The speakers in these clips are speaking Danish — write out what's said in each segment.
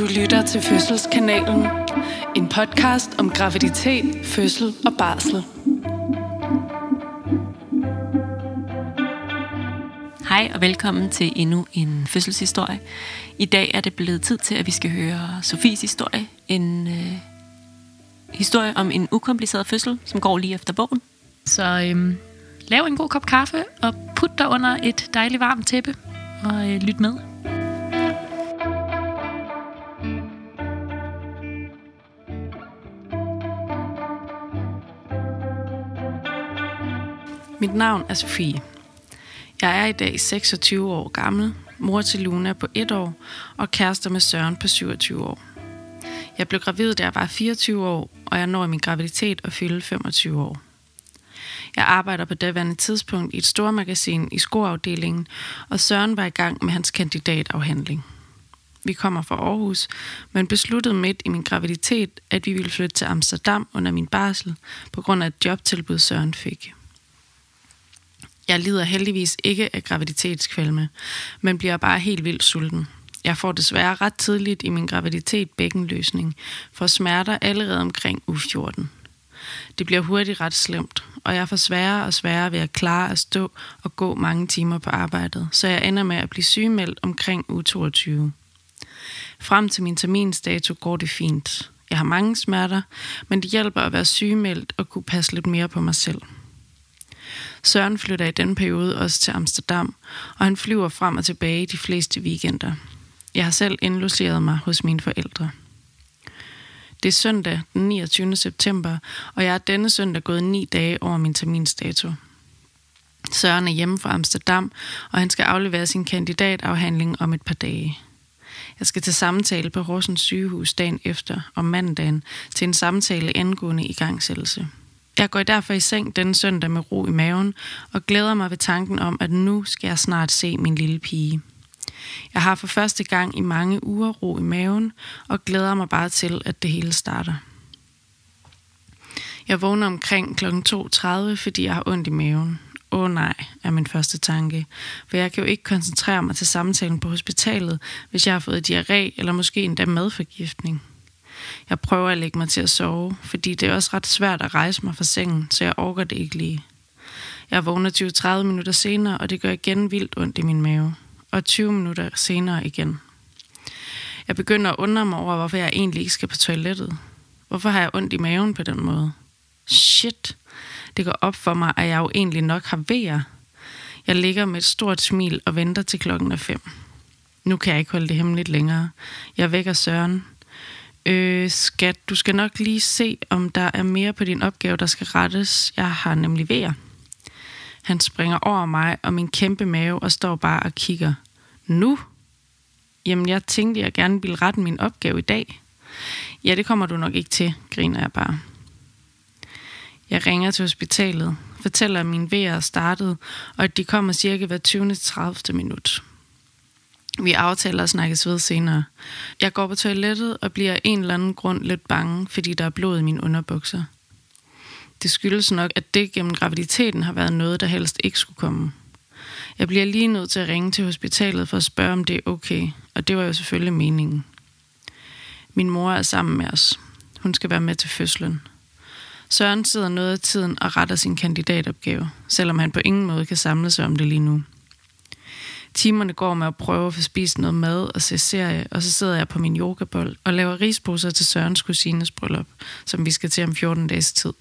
Du lytter til Fødselskanalen. En podcast om graviditet, fødsel og barsel. Hej og velkommen til endnu en fødselshistorie. I dag er det blevet tid til, at vi skal høre Sofies historie. En øh, historie om en ukompliceret fødsel, som går lige efter bogen. Så øhm, lav en god kop kaffe og put dig under et dejligt varmt tæppe og øh, lyt med. Mit navn er Sofie. Jeg er i dag 26 år gammel, mor til Luna på 1 år og kærester med Søren på 27 år. Jeg blev gravid, da jeg var 24 år, og jeg når i min graviditet og fylde 25 år. Jeg arbejder på daværende tidspunkt i et stormagasin i skoafdelingen, og Søren var i gang med hans kandidatafhandling. Vi kommer fra Aarhus, men besluttede midt i min graviditet, at vi ville flytte til Amsterdam under min barsel, på grund af et jobtilbud Søren fik. Jeg lider heldigvis ikke af graviditetskvalme, men bliver bare helt vildt sulten. Jeg får desværre ret tidligt i min graviditet bækkenløsning, for smerter allerede omkring u 14. Det bliver hurtigt ret slemt, og jeg får sværere og sværere ved at klare at stå og gå mange timer på arbejdet, så jeg ender med at blive sygemeldt omkring u 22. Frem til min terminsdato går det fint. Jeg har mange smerter, men det hjælper at være sygemeldt og kunne passe lidt mere på mig selv. Søren flytter i den periode også til Amsterdam, og han flyver frem og tilbage de fleste weekender. Jeg har selv indlogeret mig hos mine forældre. Det er søndag den 29. september, og jeg er denne søndag gået ni dage over min terminsdato. Søren er hjemme fra Amsterdam, og han skal aflevere sin kandidatafhandling om et par dage. Jeg skal til samtale på Horsens sygehus dagen efter, om mandagen, til en samtale angående igangsættelse. Jeg går derfor i seng denne søndag med ro i maven og glæder mig ved tanken om, at nu skal jeg snart se min lille pige. Jeg har for første gang i mange uger ro i maven og glæder mig bare til, at det hele starter. Jeg vågner omkring kl. 2.30, fordi jeg har ondt i maven. Åh oh, nej, er min første tanke. For jeg kan jo ikke koncentrere mig til samtalen på hospitalet, hvis jeg har fået diarré eller måske endda madforgiftning. Jeg prøver at lægge mig til at sove, fordi det er også ret svært at rejse mig fra sengen, så jeg orker det ikke lige. Jeg vågner 20-30 minutter senere, og det gør igen vildt ondt i min mave. Og 20 minutter senere igen. Jeg begynder at undre mig over, hvorfor jeg egentlig ikke skal på toilettet. Hvorfor har jeg ondt i maven på den måde? Shit. Det går op for mig, at jeg jo egentlig nok har vejer. Jeg ligger med et stort smil og venter til klokken er fem. Nu kan jeg ikke holde det hemmeligt længere. Jeg vækker Søren. Øh, skat, du skal nok lige se, om der er mere på din opgave, der skal rettes. Jeg har nemlig vejer. Han springer over mig og min kæmpe mave og står bare og kigger. Nu? Jamen, jeg tænkte, jeg gerne ville rette min opgave i dag. Ja, det kommer du nok ikke til, griner jeg bare. Jeg ringer til hospitalet, fortæller, at min vejer er startet, og at de kommer cirka hver 20. 30. minut. Vi aftaler at snakkes ved senere. Jeg går på toilettet og bliver af en eller anden grund lidt bange, fordi der er blod i mine underbukser. Det skyldes nok, at det gennem graviditeten har været noget, der helst ikke skulle komme. Jeg bliver lige nødt til at ringe til hospitalet for at spørge, om det er okay, og det var jo selvfølgelig meningen. Min mor er sammen med os. Hun skal være med til fødslen. Søren sidder noget af tiden og retter sin kandidatopgave, selvom han på ingen måde kan samle sig om det lige nu. Timerne går med at prøve at få spist noget mad og se serie, og så sidder jeg på min yogabold og laver risposer til Sørens kusines bryllup, som vi skal til om 14 dages tid.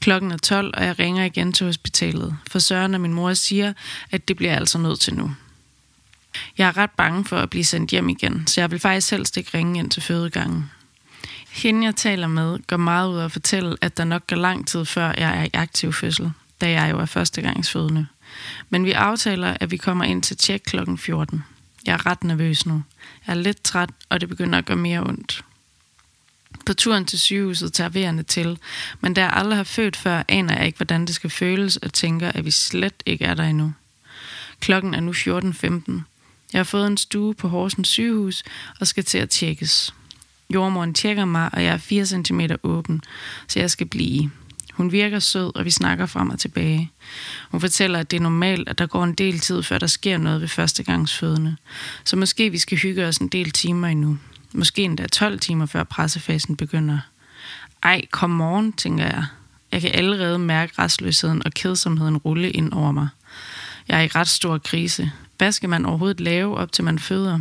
Klokken er 12, og jeg ringer igen til hospitalet, for Søren og min mor siger, at det bliver altså nødt til nu. Jeg er ret bange for at blive sendt hjem igen, så jeg vil faktisk helst ikke ringe ind til fødegangen. Hende, jeg taler med, går meget ud og fortælle, at der nok går lang tid før jeg er i aktiv fødsel, da jeg jo er førstegangsfødende. Men vi aftaler, at vi kommer ind til tjek klokken 14. Jeg er ret nervøs nu. Jeg er lidt træt, og det begynder at gøre mere ondt. På turen til sygehuset tager vejerne til, men da jeg aldrig har født før, aner jeg ikke, hvordan det skal føles, og tænker, at vi slet ikke er der endnu. Klokken er nu 14.15. Jeg har fået en stue på Horsens sygehus og skal til at tjekkes. Jordmoren tjekker mig, og jeg er 4 cm åben, så jeg skal blive. Hun virker sød, og vi snakker frem og tilbage. Hun fortæller, at det er normalt, at der går en del tid, før der sker noget ved førstegangsfødende. Så måske vi skal hygge os en del timer endnu. Måske endda 12 timer, før pressefasen begynder. Ej, kom morgen, tænker jeg. Jeg kan allerede mærke restløsheden og kedsomheden rulle ind over mig. Jeg er i ret stor krise. Hvad skal man overhovedet lave, op til man føder?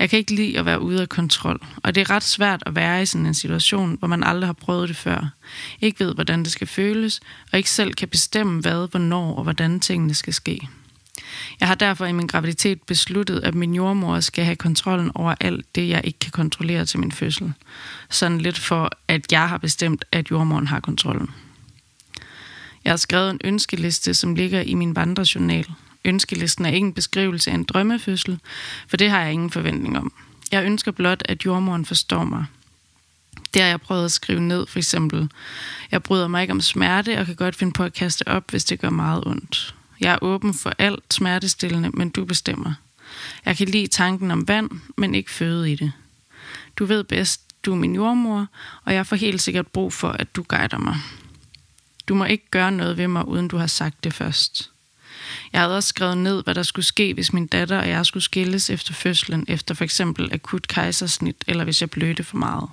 Jeg kan ikke lide at være ude af kontrol, og det er ret svært at være i sådan en situation, hvor man aldrig har prøvet det før, ikke ved, hvordan det skal føles, og ikke selv kan bestemme, hvad, hvornår og hvordan tingene skal ske. Jeg har derfor i min graviditet besluttet, at min jordmor skal have kontrollen over alt det, jeg ikke kan kontrollere til min fødsel. Sådan lidt for, at jeg har bestemt, at jordmoren har kontrollen. Jeg har skrevet en ønskeliste, som ligger i min vandrejournal. Ønskelisten er ikke en beskrivelse af en drømmefødsel, for det har jeg ingen forventning om. Jeg ønsker blot, at jordmoren forstår mig. Det har jeg prøvet at skrive ned, for eksempel. Jeg bryder mig ikke om smerte og kan godt finde på at kaste op, hvis det gør meget ondt. Jeg er åben for alt smertestillende, men du bestemmer. Jeg kan lide tanken om vand, men ikke føde i det. Du ved bedst, du er min jordmor, og jeg får helt sikkert brug for, at du guider mig. Du må ikke gøre noget ved mig, uden du har sagt det først. Jeg havde også skrevet ned, hvad der skulle ske, hvis min datter og jeg skulle skilles efter fødslen, efter for eksempel akut kejsersnit, eller hvis jeg blødte for meget.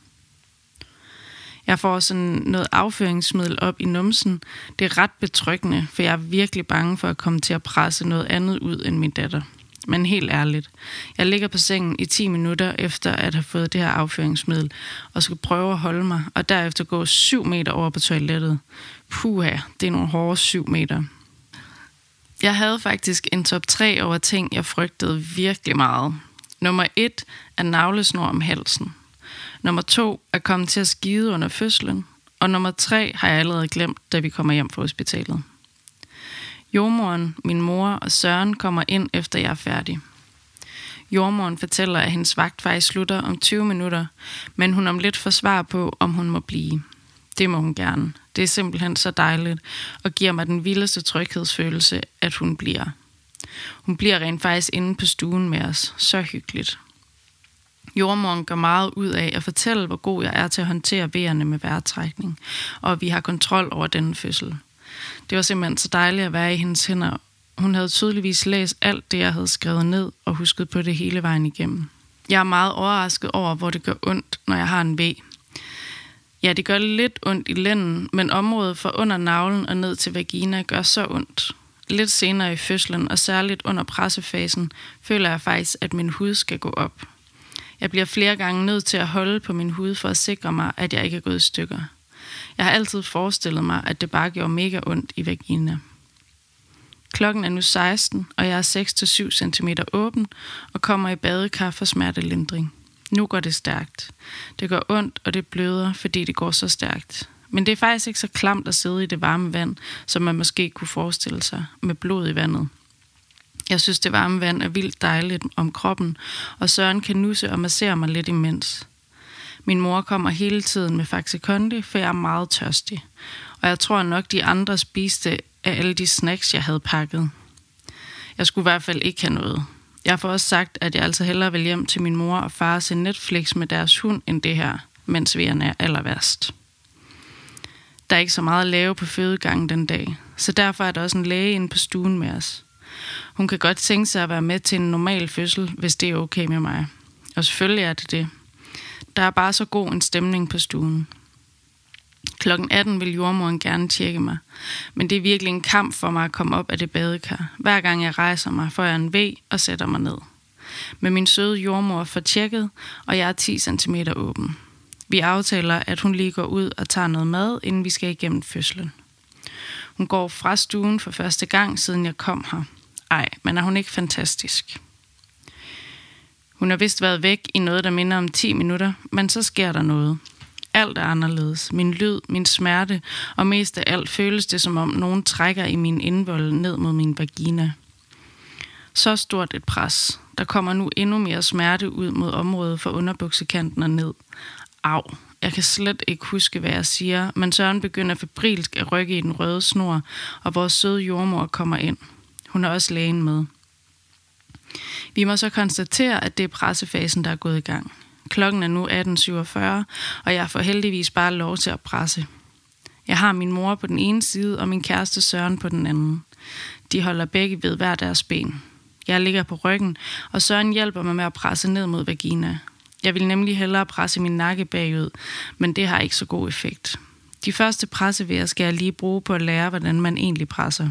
Jeg får sådan noget afføringsmiddel op i numsen. Det er ret betryggende, for jeg er virkelig bange for at komme til at presse noget andet ud end min datter. Men helt ærligt, jeg ligger på sengen i 10 minutter efter at have fået det her afføringsmiddel, og skal prøve at holde mig, og derefter gå 7 meter over på toilettet. Puha, det er nogle hårde 7 meter. Jeg havde faktisk en top 3 over ting, jeg frygtede virkelig meget. Nummer 1 er navlesnor om halsen. Nummer 2 er komme til at skide under fødslen. Og nummer 3 har jeg allerede glemt, da vi kommer hjem fra hospitalet. Jordmoren, min mor og Søren kommer ind, efter jeg er færdig. Jordmoren fortæller, at hendes vagt faktisk slutter om 20 minutter, men hun om lidt får svar på, om hun må blive. Det må hun gerne. Det er simpelthen så dejligt, og giver mig den vildeste tryghedsfølelse, at hun bliver. Hun bliver rent faktisk inde på stuen med os. Så hyggeligt. Jordmoren gør meget ud af at fortælle, hvor god jeg er til at håndtere vejerne med vejrtrækning, og at vi har kontrol over denne fødsel. Det var simpelthen så dejligt at være i hendes hænder. Hun havde tydeligvis læst alt det, jeg havde skrevet ned, og husket på det hele vejen igennem. Jeg er meget overrasket over, hvor det gør ondt, når jeg har en V. Ja, det gør lidt ondt i lænden, men området fra under navlen og ned til vagina gør så ondt. Lidt senere i fødslen, og særligt under pressefasen, føler jeg faktisk, at min hud skal gå op. Jeg bliver flere gange nødt til at holde på min hud for at sikre mig, at jeg ikke er gået i stykker. Jeg har altid forestillet mig, at det bare gjorde mega ondt i vagina. Klokken er nu 16, og jeg er 6-7 cm åben og kommer i badekar for smertelindring. Nu går det stærkt. Det gør ondt, og det bløder, fordi det går så stærkt. Men det er faktisk ikke så klamt at sidde i det varme vand, som man måske kunne forestille sig, med blod i vandet. Jeg synes, det varme vand er vildt dejligt om kroppen, og Søren kan nusse og massere mig lidt imens. Min mor kommer hele tiden med Faxe Kondi, for jeg er meget tørstig. Og jeg tror nok, de andre spiste af alle de snacks, jeg havde pakket. Jeg skulle i hvert fald ikke have noget. Jeg får også sagt, at jeg altså hellere vil hjem til min mor og far og se Netflix med deres hund end det her, mens vejerne er aller værst. Der er ikke så meget at lave på fødegangen den dag, så derfor er der også en læge inde på stuen med os. Hun kan godt tænke sig at være med til en normal fødsel, hvis det er okay med mig. Og selvfølgelig er det det. Der er bare så god en stemning på stuen. Klokken 18 vil jordmoren gerne tjekke mig, men det er virkelig en kamp for mig at komme op af det badekar. Hver gang jeg rejser mig, får jeg en V og sætter mig ned. Men min søde jordmor får tjekket, og jeg er 10 cm åben. Vi aftaler, at hun lige går ud og tager noget mad, inden vi skal igennem fødslen. Hun går fra stuen for første gang, siden jeg kom her. Ej, men er hun ikke fantastisk? Hun har vist været væk i noget, der minder om 10 minutter, men så sker der noget. Alt er anderledes. Min lyd, min smerte, og mest af alt føles det, som om nogen trækker i min indvold ned mod min vagina. Så stort et pres. Der kommer nu endnu mere smerte ud mod området for underbuksekanten og ned. Au. Jeg kan slet ikke huske, hvad jeg siger, men Søren begynder febrilsk at rykke i den røde snor, og vores søde jordmor kommer ind. Hun er også lægen med. Vi må så konstatere, at det er pressefasen, der er gået i gang. Klokken er nu 18.47, og jeg får heldigvis bare lov til at presse. Jeg har min mor på den ene side, og min kæreste Søren på den anden. De holder begge ved hver deres ben. Jeg ligger på ryggen, og Søren hjælper mig med at presse ned mod vagina. Jeg vil nemlig hellere presse min nakke bagud, men det har ikke så god effekt. De første pressevejer skal jeg lige bruge på at lære, hvordan man egentlig presser.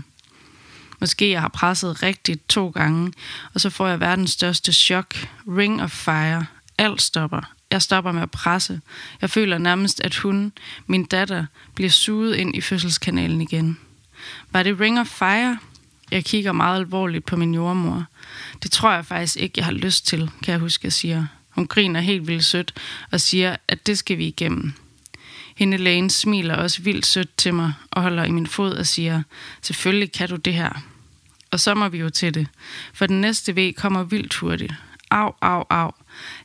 Måske jeg har presset rigtigt to gange, og så får jeg verdens største chok. Ring of fire. Alt stopper. Jeg stopper med at presse. Jeg føler nærmest, at hun, min datter, bliver suget ind i fødselskanalen igen. Var det Ring of Fire? Jeg kigger meget alvorligt på min jordmor. Det tror jeg faktisk ikke, jeg har lyst til, kan jeg huske, jeg siger. Hun griner helt vildt sødt og siger, at det skal vi igennem. Hende lægen smiler også vildt sødt til mig og holder i min fod og siger, selvfølgelig kan du det her. Og så må vi jo til det, for den næste V kommer vildt hurtigt. Au, au, au.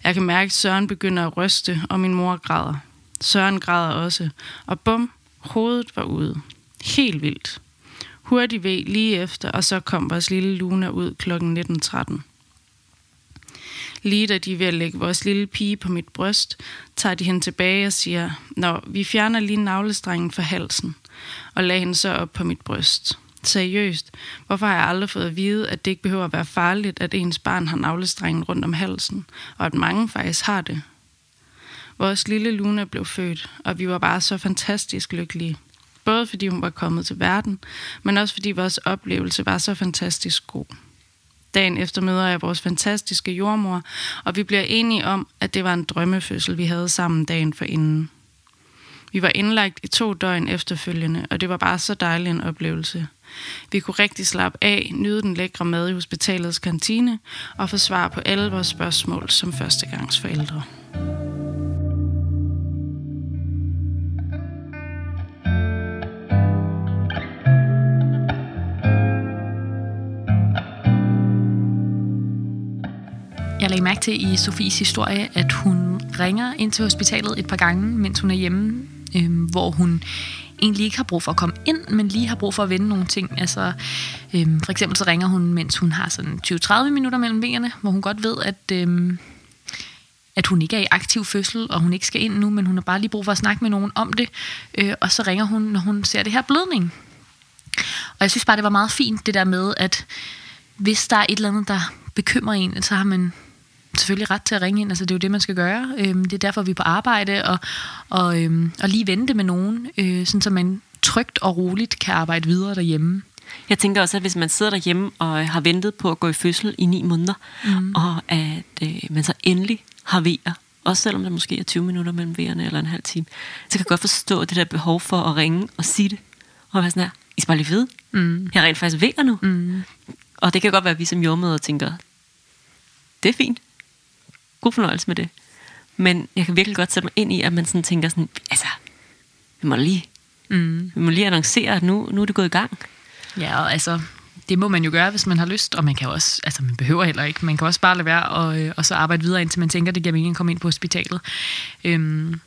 Jeg kan mærke, at Søren begynder at ryste, og min mor græder. Søren græder også, og bum, hovedet var ude. Helt vildt. Hurtig ved lige efter, og så kom vores lille Luna ud kl. 19.13. Lige da de er ved at lægge vores lille pige på mit bryst, tager de hende tilbage og siger, Nå, vi fjerner lige navlestrengen fra halsen, og lagde hende så op på mit bryst. Seriøst, hvorfor har jeg aldrig fået at vide, at det ikke behøver at være farligt, at ens barn har navlestrengen rundt om halsen, og at mange faktisk har det? Vores lille Luna blev født, og vi var bare så fantastisk lykkelige. Både fordi hun var kommet til verden, men også fordi vores oplevelse var så fantastisk god. Dagen efter møder jeg vores fantastiske jordmor, og vi bliver enige om, at det var en drømmefødsel, vi havde sammen dagen for inden. Vi var indlagt i to døgn efterfølgende, og det var bare så dejlig en oplevelse. Vi kunne rigtig slappe af, nyde den lækre mad i hospitalets kantine og få svar på alle vores spørgsmål som førstegangsforældre. Jeg lagde mærke til i Sofies historie, at hun ringer ind til hospitalet et par gange, mens hun er hjemme, øh, hvor hun egentlig ikke har brug for at komme ind, men lige har brug for at vende nogle ting. Altså, øh, for eksempel så ringer hun, mens hun har sådan 20-30 minutter mellem vejerne, hvor hun godt ved, at, øh, at hun ikke er i aktiv fødsel, og hun ikke skal ind nu, men hun har bare lige brug for at snakke med nogen om det. Øh, og så ringer hun, når hun ser det her blødning. Og jeg synes bare, det var meget fint, det der med, at hvis der er et eller andet, der bekymrer en, så har man selvfølgelig ret til at ringe ind. Altså, det er jo det, man skal gøre. Øhm, det er derfor, vi er på arbejde, og, og, øhm, og lige vente med nogen, øh, sådan så man trygt og roligt kan arbejde videre derhjemme. Jeg tænker også, at hvis man sidder derhjemme og har ventet på at gå i fødsel i ni måneder, mm. og at øh, man så endelig har vejer, også selvom der måske er 20 minutter mellem vejerne eller en halv time, så kan jeg godt forstå det der behov for at ringe og sige det. Og være sådan her, I skal bare lige vide, mm. jeg er rent faktisk vejer nu. Mm. Og det kan godt være, at vi som jordmøder tænker, det er fint, god fornøjelse med det. Men jeg kan virkelig godt sætte mig ind i, at man sådan tænker sådan, altså, vi må lige, mm. vi må lige annoncere, at nu, nu er det gået i gang. Ja, og altså, det må man jo gøre, hvis man har lyst, og man kan også, altså man behøver heller ikke, man kan også bare lade være og, øh, og så arbejde videre, indtil man tænker, det giver mening at komme ind på hospitalet. Øhm,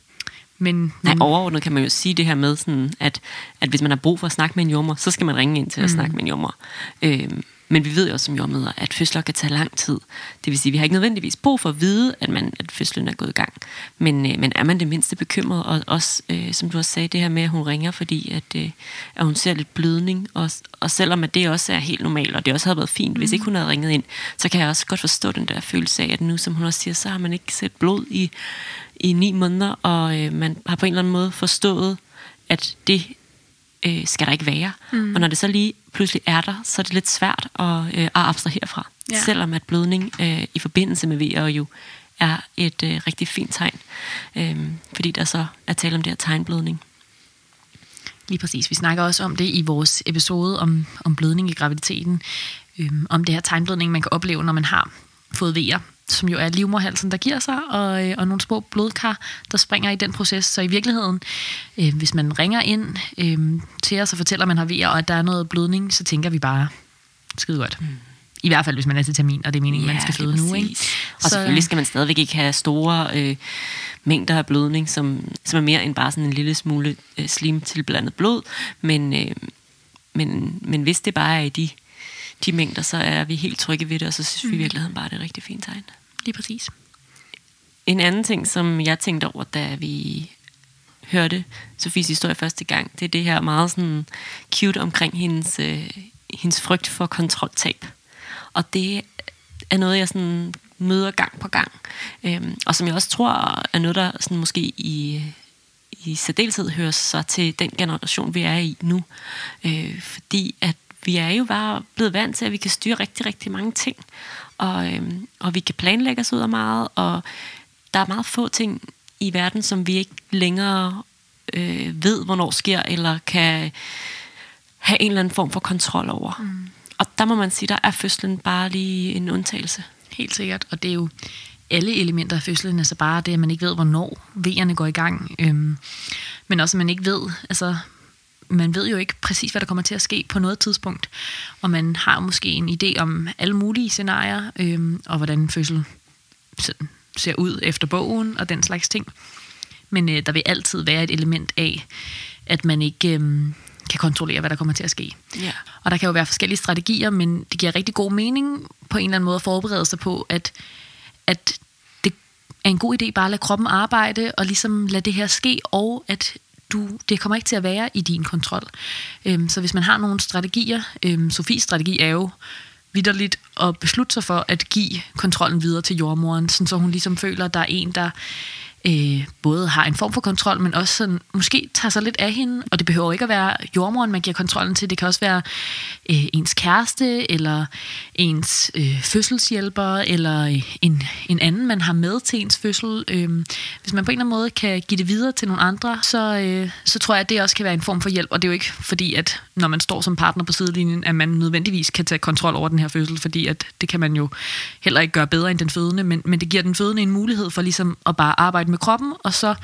men, Nej, overordnet kan man jo sige det her med, sådan, at, at hvis man har brug for at snakke med en jordmor, så skal man ringe ind til at mm. snakke med en jordmor. Øhm, men vi ved jo også som jordmøder, at fødsler kan tage lang tid. Det vil sige, at vi har ikke nødvendigvis brug for at vide, at, man, at fødslen er gået i gang. Men, øh, men er man det mindste bekymret, og også, øh, som du også sagde, det her med, at hun ringer, fordi at, øh, at hun ser lidt blødning, og, og selvom at det også er helt normalt, og det også havde været fint, mm. hvis ikke hun havde ringet ind, så kan jeg også godt forstå den der følelse af, at nu, som hun også siger, så har man ikke set blod i, i ni måneder, og øh, man har på en eller anden måde forstået, at det øh, skal der ikke være. Mm. Og når det så lige pludselig er der, så er det lidt svært at, øh, at abstrahere fra. Ja. Selvom at blødning øh, i forbindelse med VR jo er et øh, rigtig fint tegn. Øh, fordi der så er tale om det her tegnblødning. Lige præcis. Vi snakker også om det i vores episode om, om blødning i graviditeten. Øh, om det her tegnblødning, man kan opleve, når man har fået VR som jo er livmorhalsen, der giver sig, og, øh, og nogle små blodkar, der springer i den proces. Så i virkeligheden, øh, hvis man ringer ind øh, til os og fortæller, at man har vejer, og at der er noget blødning, så tænker vi bare, skide godt. Mm. I hvert fald, hvis man er til termin, og det er meningen, ja, man skal føde nu. Ikke? Og så, selvfølgelig skal man stadigvæk ikke have store øh, mængder af blødning, som, som er mere end bare sådan en lille smule øh, slim tilblandet blod. Men, øh, men, men hvis det bare er i de de mængder, så er vi helt trygge ved det, og så synes mm. vi i virkeligheden bare, det er et rigtig fint tegn. Lige præcis. En anden ting, som jeg tænkte over, da vi hørte Sofies historie første gang. Det er det her meget sådan cute omkring hendes, øh, hendes frygt for kontroltab. Og det er noget, jeg sådan møder gang på gang. Øhm, og som jeg også tror er noget, der sådan måske i, i særdeleshed hører sig til den generation, vi er i nu. Øh, fordi at vi er jo bare blevet vant til, at vi kan styre rigtig, rigtig mange ting. Og, øhm, og vi kan planlægge os ud af meget, og der er meget få ting i verden, som vi ikke længere øh, ved, hvornår sker, eller kan have en eller anden form for kontrol over. Mm. Og der må man sige, der er fødslen bare lige en undtagelse. Helt sikkert, og det er jo alle elementer af fødslen, altså bare det, at man ikke ved, hvornår vejerne går i gang, øhm, men også, at man ikke ved, altså man ved jo ikke præcis, hvad der kommer til at ske på noget tidspunkt, og man har måske en idé om alle mulige scenarier, øhm, og hvordan en fødsel ser ud efter bogen, og den slags ting. Men øh, der vil altid være et element af, at man ikke øhm, kan kontrollere, hvad der kommer til at ske. Ja. Og der kan jo være forskellige strategier, men det giver rigtig god mening på en eller anden måde at forberede sig på, at, at det er en god idé bare at lade kroppen arbejde, og ligesom lade det her ske, og at du, det kommer ikke til at være i din kontrol. Øhm, så hvis man har nogle strategier, øhm, Sofies strategi er jo vidderligt at beslutte sig for at give kontrollen videre til jordmoren, sådan så hun ligesom føler, at der er en, der øh, både har en form for kontrol, men også sådan, måske tager sig lidt af hende, og det behøver ikke at være jordmoren, man giver kontrollen til. Det kan også være øh, ens kæreste, eller ens øh, fødselshjælper, eller øh, en, en anden, man har med til ens fødsel. Øh, hvis man på en eller anden måde kan give det videre til nogle andre, så, øh, så tror jeg, at det også kan være en form for hjælp, og det er jo ikke fordi, at når man står som partner på sidelinjen, at man nødvendigvis kan tage kontrol over den her fødsel, fordi at det kan man jo heller ikke gøre bedre end den fødende, men, men det giver den fødende en mulighed for ligesom at bare arbejde med kroppen, og så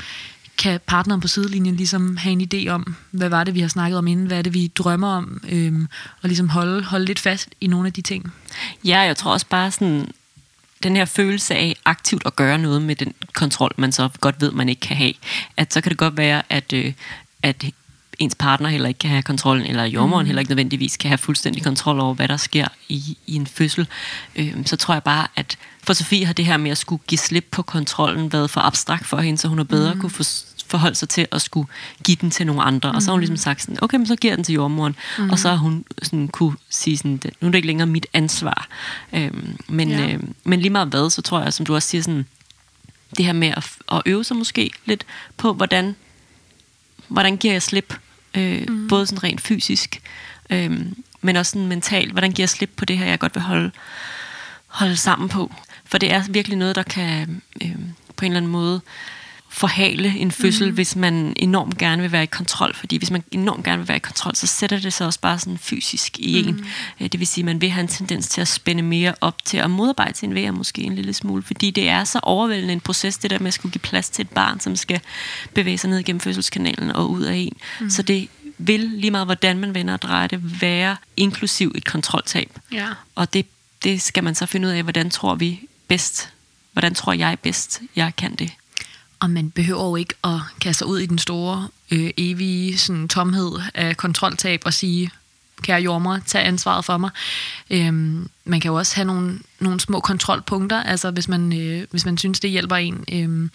kan partneren på sidelinjen ligesom have en idé om, hvad var det, vi har snakket om inden, hvad er det, vi drømmer om, øhm, og ligesom holde, holde lidt fast i nogle af de ting. Ja, jeg tror også bare sådan, den her følelse af aktivt at gøre noget med den kontrol, man så godt ved, man ikke kan have, at så kan det godt være, at, øh, at ens partner heller ikke kan have kontrollen, eller jordmoren mm. heller ikke nødvendigvis kan have fuldstændig kontrol over, hvad der sker i, i en fødsel, øh, så tror jeg bare, at for Sofie har det her med at skulle give slip på kontrollen været for abstrakt for hende, så hun har bedre mm. kunne for, forholde sig til at skulle give den til nogle andre. Mm. Og så har hun ligesom sagt sådan, okay, men så giver den til jordmoren. Mm. Og så har hun sådan kunne sige sådan, nu er det ikke længere mit ansvar. Øhm, men, ja. øh, men lige meget hvad, så tror jeg, som du også siger, sådan, det her med at, at øve sig måske lidt på, hvordan, hvordan giver jeg slip øh, mm. både sådan rent fysisk, øh, men også sådan mentalt. Hvordan giver jeg slip på det her, jeg godt vil holde, holde sammen på? For det er virkelig noget, der kan øh, på en eller anden måde forhale en fødsel, mm. hvis man enormt gerne vil være i kontrol. Fordi hvis man enormt gerne vil være i kontrol, så sætter det sig også bare sådan fysisk i mm. en. Øh, det vil sige, at man vil have en tendens til at spænde mere op til at modarbejde sin vejr måske en lille smule. Fordi det er så overvældende en proces, det der med at skulle give plads til et barn, som skal bevæge sig ned gennem fødselskanalen og ud af en. Mm. Så det vil lige meget, hvordan man vender og drejer det, være inklusiv et kontroltab. Ja. Og det, det skal man så finde ud af, hvordan tror vi bedst, hvordan tror jeg bedst, jeg kan det. Og man behøver jo ikke at kaste sig ud i den store, øh, evige sådan, tomhed af kontroltab og sige, kære jordmor, tag ansvaret for mig. Øhm, man kan jo også have nogle, nogle små kontrolpunkter, altså hvis man, øh, hvis man synes, det hjælper en øh,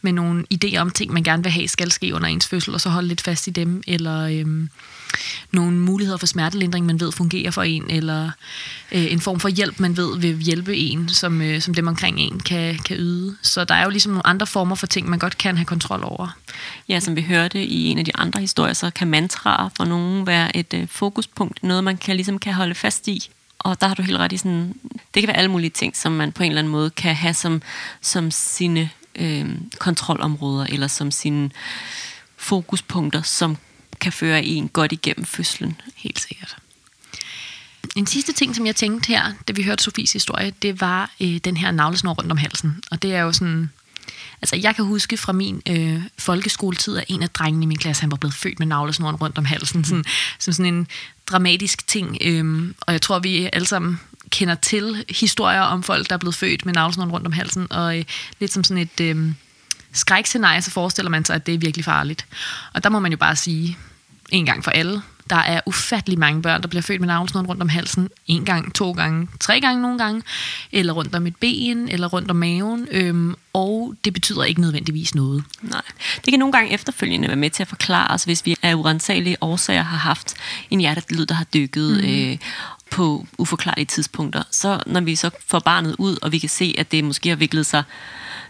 med nogle idéer om ting, man gerne vil have, skal ske under ens fødsel, og så holde lidt fast i dem, eller øh, nogle muligheder for smertelindring, man ved fungerer for en, eller øh, en form for hjælp, man ved vil hjælpe en, som, øh, som dem omkring en kan, kan yde. Så der er jo ligesom nogle andre former for ting, man godt kan have kontrol over. Ja, som vi hørte i en af de andre historier, så kan mantraer for nogen være et øh, fokuspunkt, noget man kan, ligesom kan holde fast i. Og der har du helt ret i sådan, det kan være alle mulige ting, som man på en eller anden måde kan have som, som sine øh, kontrolområder, eller som sine fokuspunkter, som kan føre en godt igennem fødslen. Helt sikkert. En sidste ting, som jeg tænkte her, da vi hørte Sofies historie, det var øh, den her navlesnor rundt om halsen. Og det er jo sådan... Altså, jeg kan huske fra min øh, folkeskoletid, at en af drengene i min klasse, han var blevet født med navlesnoren rundt om halsen. Sådan, som sådan en dramatisk ting. Øhm, og jeg tror, vi alle sammen kender til historier om folk, der er blevet født med navlesnoren rundt om halsen. Og øh, lidt som sådan et... Øh, skrækscenarie, så forestiller man sig, at det er virkelig farligt. Og der må man jo bare sige, en gang for alle, der er ufattelig mange børn, der bliver født med navlesnoren rundt om halsen. En gang, to gange, tre gange nogle gange. Eller rundt om et ben, eller rundt om maven. Øhm, og det betyder ikke nødvendigvis noget. Nej. Det kan nogle gange efterfølgende være med til at forklare os, hvis vi af urensagelige årsager har haft en hjertelyd, der har dykket mm. øh, på uforklarlige tidspunkter. Så når vi så får barnet ud, og vi kan se, at det måske har viklet sig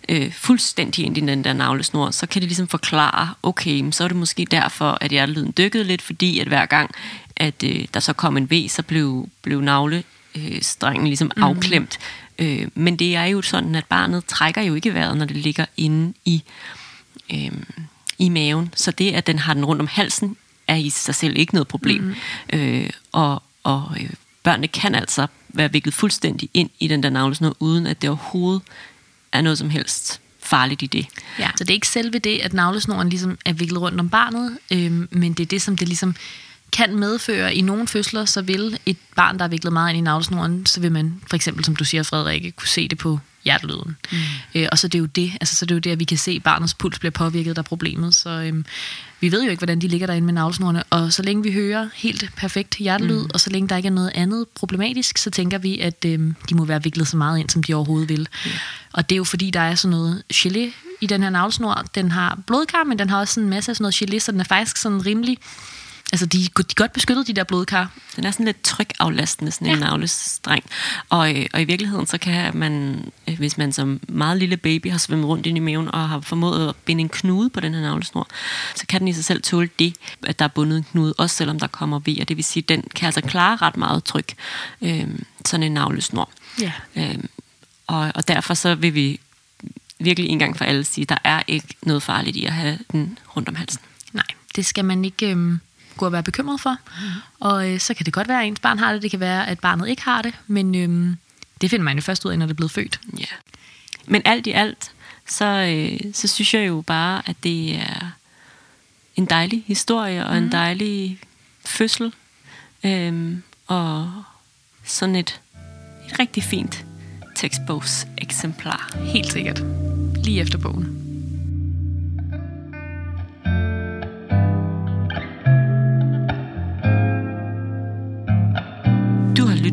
øh, fuldstændig ind i den der navlesnor, så kan det ligesom forklare, okay, så er det måske derfor, at hjertelyden dykkede lidt, fordi at hver gang, at øh, der så kom en V, så blev, blev navlestrengen ligesom mm. afklemt. Øh, men det er jo sådan, at barnet trækker jo ikke vejret, når det ligger inde i, øh, i maven. Så det, at den har den rundt om halsen, er i sig selv ikke noget problem. Mm. Øh, og og øh, børnene kan altså være viklet fuldstændig ind i den der navlesnor, uden at det overhovedet er noget som helst farligt i det. Ja, så det er ikke selve det, at navlesnoren ligesom er viklet rundt om barnet, øh, men det er det, som det ligesom kan medføre i nogle fødsler, så vil et barn, der er viklet meget ind i navlesnoren, så vil man for eksempel, som du siger, Frederikke, kunne se det på hjertelyden. Mm. Øh, og så det er jo det, altså så det er jo det, at vi kan se, at barnets puls bliver påvirket, er problemet. Så øhm, vi ved jo ikke, hvordan de ligger derinde med navlesnorene. Og så længe vi hører helt perfekt hjertelyd, mm. og så længe der ikke er noget andet problematisk, så tænker vi, at øhm, de må være viklet så meget ind, som de overhovedet vil. Mm. Og det er jo fordi, der er sådan noget gelé i den her navlesnor. Den har blodkar, men den har også en masse af sådan noget gelé, så den er faktisk sådan rimelig Altså, de, de er godt beskyttet, de der blodkar. Den er sådan lidt trykaflastende, sådan ja. en navlestreng. Og, øh, og i virkeligheden, så kan man, øh, hvis man som meget lille baby har svømmet rundt ind i maven og har formået at binde en knude på den her navlesnor, så kan den i sig selv tåle det, at der er bundet en knude, også selvom der kommer. Og det vil sige, at den kan altså klare ret meget tryk, øh, sådan en navlesnor. Ja. Øh, og, og derfor så vil vi virkelig en gang for alle sige, at der er ikke noget farligt i at have den rundt om halsen. Nej, det skal man ikke... Øh gå og være bekymret for. Mm. Og øh, så kan det godt være, at ens barn har det. Det kan være, at barnet ikke har det. Men øh, det finder man jo først ud af, når det er blevet født. Ja. Men alt i alt, så, øh, så synes jeg jo bare, at det er en dejlig historie og mm. en dejlig fødsel. Øh, og sådan et, et rigtig fint tekstbogs eksemplar. Helt sikkert. Lige efter bogen.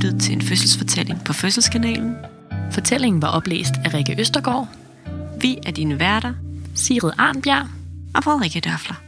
Lyttet til en fødselsfortælling på Fødselskanalen. Fortællingen var oplæst af Rikke Østergaard. Vi er dine værter, Sigrid Arnbjerg og Frederikke Dørfler.